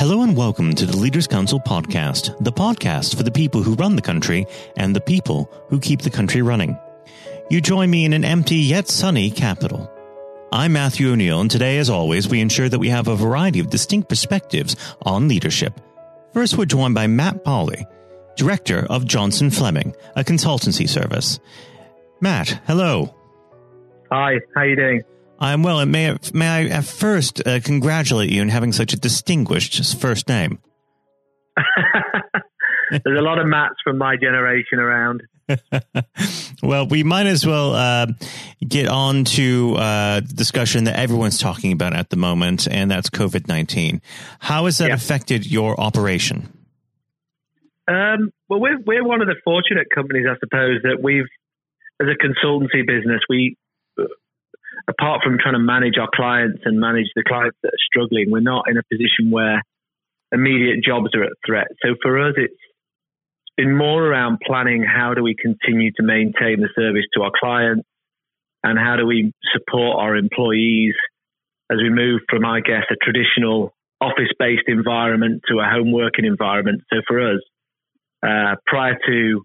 Hello and welcome to the Leaders Council podcast, the podcast for the people who run the country and the people who keep the country running. You join me in an empty yet sunny capital. I'm Matthew O'Neill, and today, as always, we ensure that we have a variety of distinct perspectives on leadership. First, we're joined by Matt Pawley, Director of Johnson Fleming, a consultancy service. Matt, hello. Hi, how are you doing? I'm well, and may I, may I at first uh, congratulate you on having such a distinguished first name. There's a lot of Matts from my generation around. well, we might as well uh, get on to uh, the discussion that everyone's talking about at the moment, and that's COVID 19. How has that yeah. affected your operation? Um, well, we're, we're one of the fortunate companies, I suppose, that we've, as a consultancy business, we apart from trying to manage our clients and manage the clients that are struggling, we're not in a position where immediate jobs are at threat. So for us, it's been more around planning how do we continue to maintain the service to our clients and how do we support our employees as we move from, I guess, a traditional office based environment to a home working environment. So for us, uh, prior to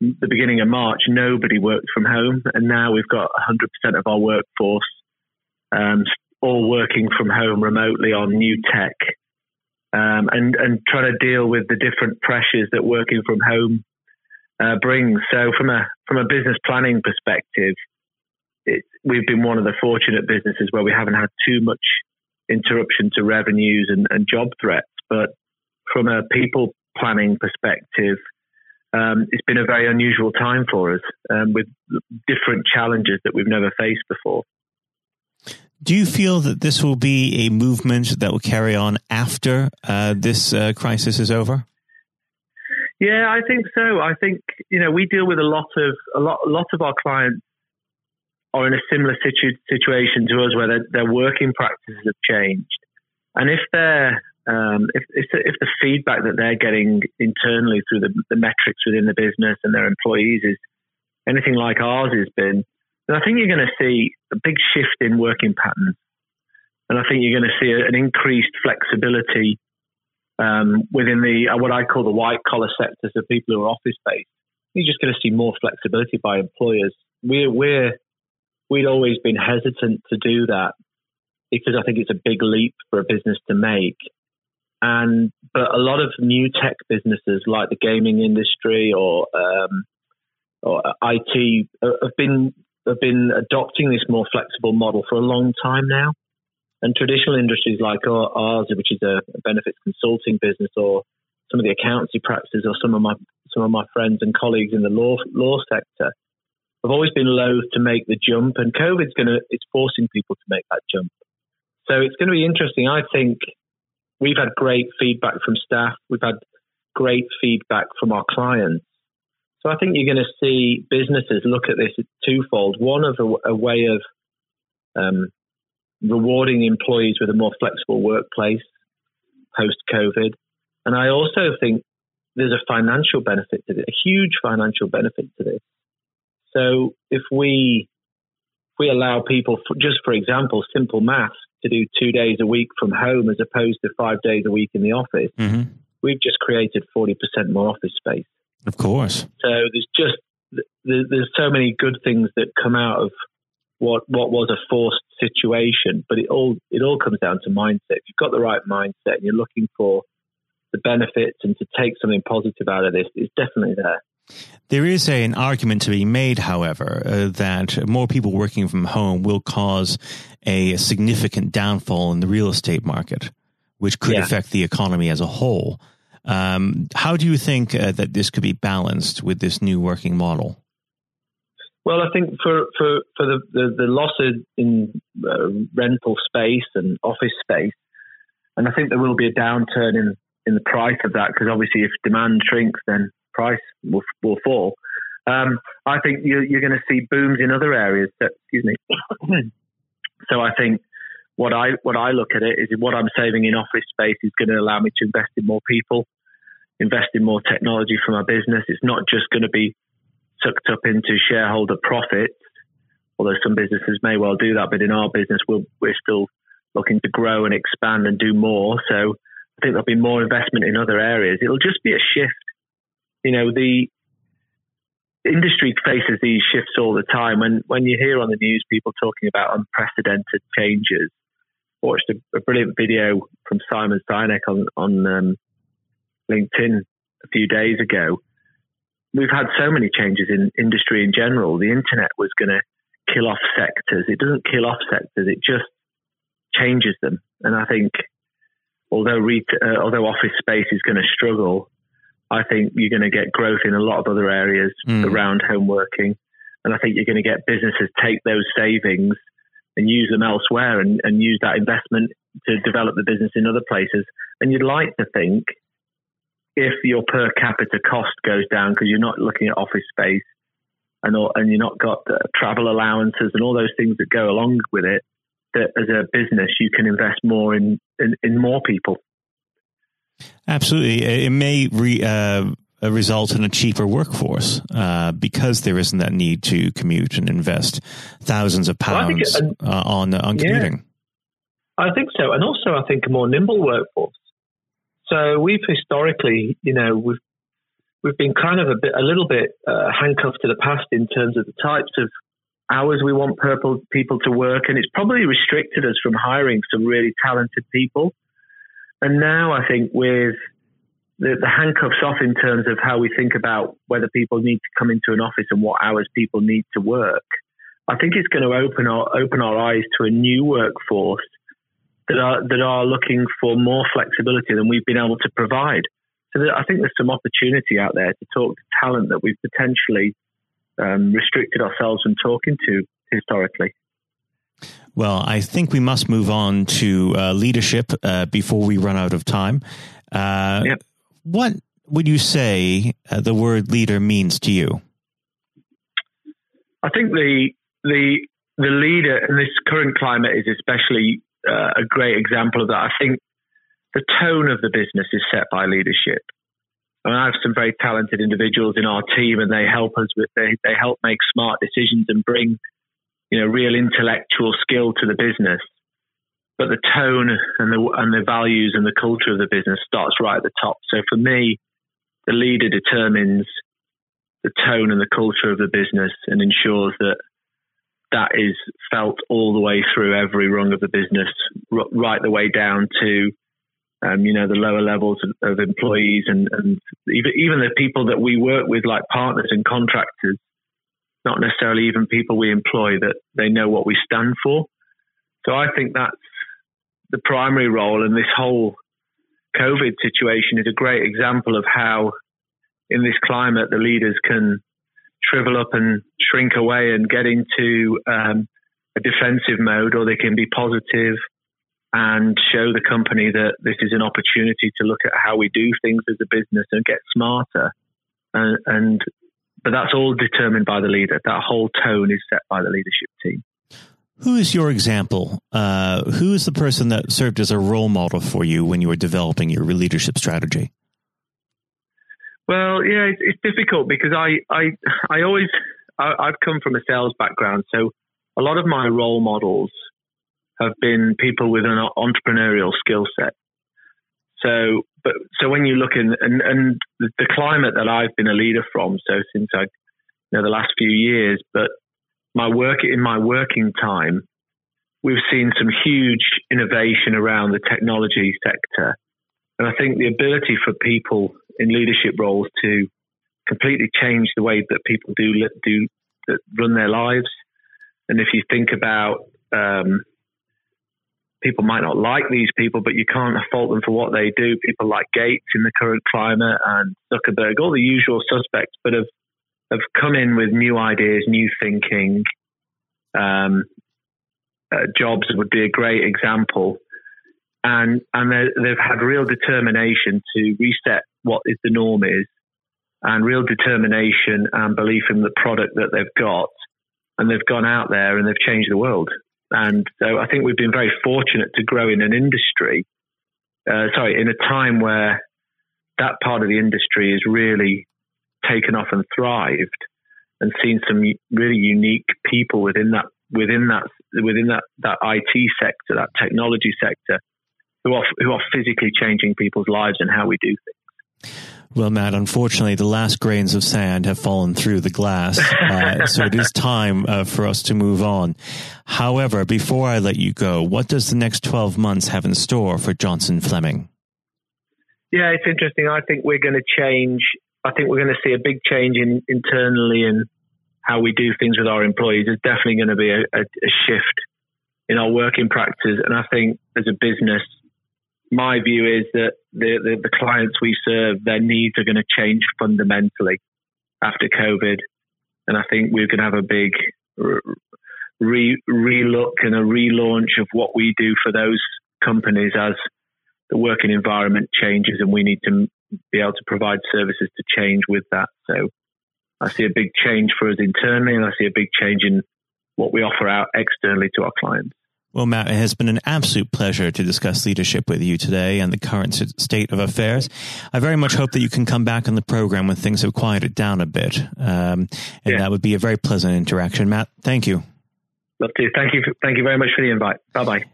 the beginning of March, nobody worked from home, and now we've got 100% of our workforce um, all working from home remotely on new tech, um, and and trying to deal with the different pressures that working from home uh, brings. So, from a from a business planning perspective, it, we've been one of the fortunate businesses where we haven't had too much interruption to revenues and, and job threats, but from a people planning perspective um, it's been a very unusual time for us um, with different challenges that we've never faced before. Do you feel that this will be a movement that will carry on after uh, this uh, crisis is over? Yeah, I think so. I think you know we deal with a lot of a lot a lot of our clients are in a similar situ- situation to us where their, their working practices have changed, and if they're um, if, if, if, the feedback that they're getting internally through the, the, metrics within the business and their employees is anything like ours has been, then I think you're going to see a big shift in working patterns. And I think you're going to see an increased flexibility um, within the uh, what I call the white collar sectors of people who are office based. You're just going to see more flexibility by employers. We're, we're we'd always been hesitant to do that because I think it's a big leap for a business to make. And but a lot of new tech businesses like the gaming industry or um, or IT have been have been adopting this more flexible model for a long time now. And traditional industries like ours, which is a benefits consulting business, or some of the accountancy practices, or some of my some of my friends and colleagues in the law law sector, have always been loath to make the jump. And COVID's going to it's forcing people to make that jump. So it's going to be interesting. I think we've had great feedback from staff. We've had great feedback from our clients. So I think you're going to see businesses look at this twofold. One of a, a way of um, rewarding employees with a more flexible workplace post COVID. And I also think there's a financial benefit to this, a huge financial benefit to this. So if we if we allow people, for, just for example, simple math, to do two days a week from home as opposed to five days a week in the office, mm-hmm. we've just created 40% more office space. Of course. So there's just, there's so many good things that come out of what, what was a forced situation, but it all, it all comes down to mindset. If you've got the right mindset and you're looking for the benefits and to take something positive out of this, it's definitely there. There is a, an argument to be made, however, uh, that more people working from home will cause a significant downfall in the real estate market, which could yeah. affect the economy as a whole. Um, how do you think uh, that this could be balanced with this new working model? Well, I think for for for the the, the loss in uh, rental space and office space, and I think there will be a downturn in in the price of that because obviously if demand shrinks, then price will, will fall. Um, I think you're, you're going to see booms in other areas. That, excuse me. So I think what I what I look at it is what I'm saving in office space is going to allow me to invest in more people, invest in more technology for my business. It's not just going to be sucked up into shareholder profits, although some businesses may well do that. But in our business, we're, we're still looking to grow and expand and do more. So I think there'll be more investment in other areas. It'll just be a shift. You know, the industry faces these shifts all the time. When when you hear on the news people talking about unprecedented changes, I watched a, a brilliant video from Simon Sinek on on um, LinkedIn a few days ago. We've had so many changes in industry in general. The internet was going to kill off sectors. It doesn't kill off sectors. It just changes them. And I think although uh, although office space is going to struggle, I think you're going to get growth in a lot of other areas mm. around home working. And I think you're going to get businesses take those savings and use them elsewhere and, and use that investment to develop the business in other places. And you'd like to think if your per capita cost goes down because you're not looking at office space and all, and you're not got travel allowances and all those things that go along with it, that as a business you can invest more in in, in more people. Absolutely, it may re, uh, result in a cheaper workforce uh, because there isn't that need to commute and invest thousands of pounds well, it, uh, on on commuting. Yeah, I think so, and also I think a more nimble workforce. So we've historically, you know, we've we've been kind of a bit, a little bit uh, handcuffed to the past in terms of the types of hours we want purple people to work, and it's probably restricted us from hiring some really talented people. And now I think with the, the handcuffs off in terms of how we think about whether people need to come into an office and what hours people need to work, I think it's going to open our open our eyes to a new workforce that are that are looking for more flexibility than we've been able to provide. So I think there's some opportunity out there to talk to talent that we've potentially um, restricted ourselves from talking to historically. Well, I think we must move on to uh, leadership uh, before we run out of time. Uh, yep. What would you say uh, the word leader means to you? I think the the the leader in this current climate is especially uh, a great example of that. I think the tone of the business is set by leadership. And I have some very talented individuals in our team, and they help us with they, they help make smart decisions and bring you know real intellectual skill to the business. But the tone and the and the values and the culture of the business starts right at the top. So for me, the leader determines the tone and the culture of the business and ensures that that is felt all the way through every rung of the business, right the way down to um, you know, the lower levels of, of employees and, and even, even the people that we work with, like partners and contractors, not necessarily even people we employ, that they know what we stand for. So I think that's the primary role. And this whole COVID situation is a great example of how, in this climate, the leaders can shrivel up and shrink away and get into um, a defensive mode, or they can be positive and show the company that this is an opportunity to look at how we do things as a business and get smarter. And, and but that's all determined by the leader. That whole tone is set by the leadership team. Who is your example? Uh, who is the person that served as a role model for you when you were developing your leadership strategy? Well, yeah, it's, it's difficult because I, I, I always, I, I've come from a sales background, so a lot of my role models have been people with an entrepreneurial skill set. So, but so when you look in and, and the climate that I've been a leader from, so since I, you know, the last few years, but my work in my working time, we've seen some huge innovation around the technology sector, and I think the ability for people in leadership roles to completely change the way that people do do run their lives, and if you think about um, people might not like these people, but you can't fault them for what they do. People like Gates in the current climate and Zuckerberg, all the usual suspects, but have have come in with new ideas, new thinking. Um, uh, Jobs would be a great example, and and they've had real determination to reset what is the norm is, and real determination and belief in the product that they've got, and they've gone out there and they've changed the world. And so I think we've been very fortunate to grow in an industry, uh, sorry, in a time where that part of the industry has really taken off and thrived and seen some really unique people within that within that within that that IT sector, that technology sector, who are who are physically changing people's lives and how we do things. Well, Matt, unfortunately, the last grains of sand have fallen through the glass, uh, so it is time uh, for us to move on. However, before I let you go, what does the next 12 months have in store for Johnson Fleming? Yeah, it's interesting. I think we're going to change. I think we're going to see a big change in internally in how we do things with our employees. There's definitely going to be a, a, a shift in our working practices, and I think as a business, my view is that the, the, the clients we serve, their needs are going to change fundamentally after COVID. And I think we're going to have a big re look and a relaunch of what we do for those companies as the working environment changes and we need to be able to provide services to change with that. So I see a big change for us internally and I see a big change in what we offer out externally to our clients. Well, Matt, it has been an absolute pleasure to discuss leadership with you today and the current state of affairs. I very much hope that you can come back on the program when things have quieted down a bit. Um, and yeah. that would be a very pleasant interaction. Matt, thank you. Love to. Thank you. Thank you very much for the invite. Bye bye.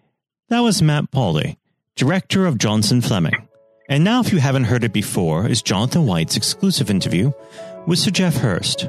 That was Matt Pawley, director of Johnson Fleming. And now, if you haven't heard it before, is Jonathan White's exclusive interview with Sir Geoff Hurst.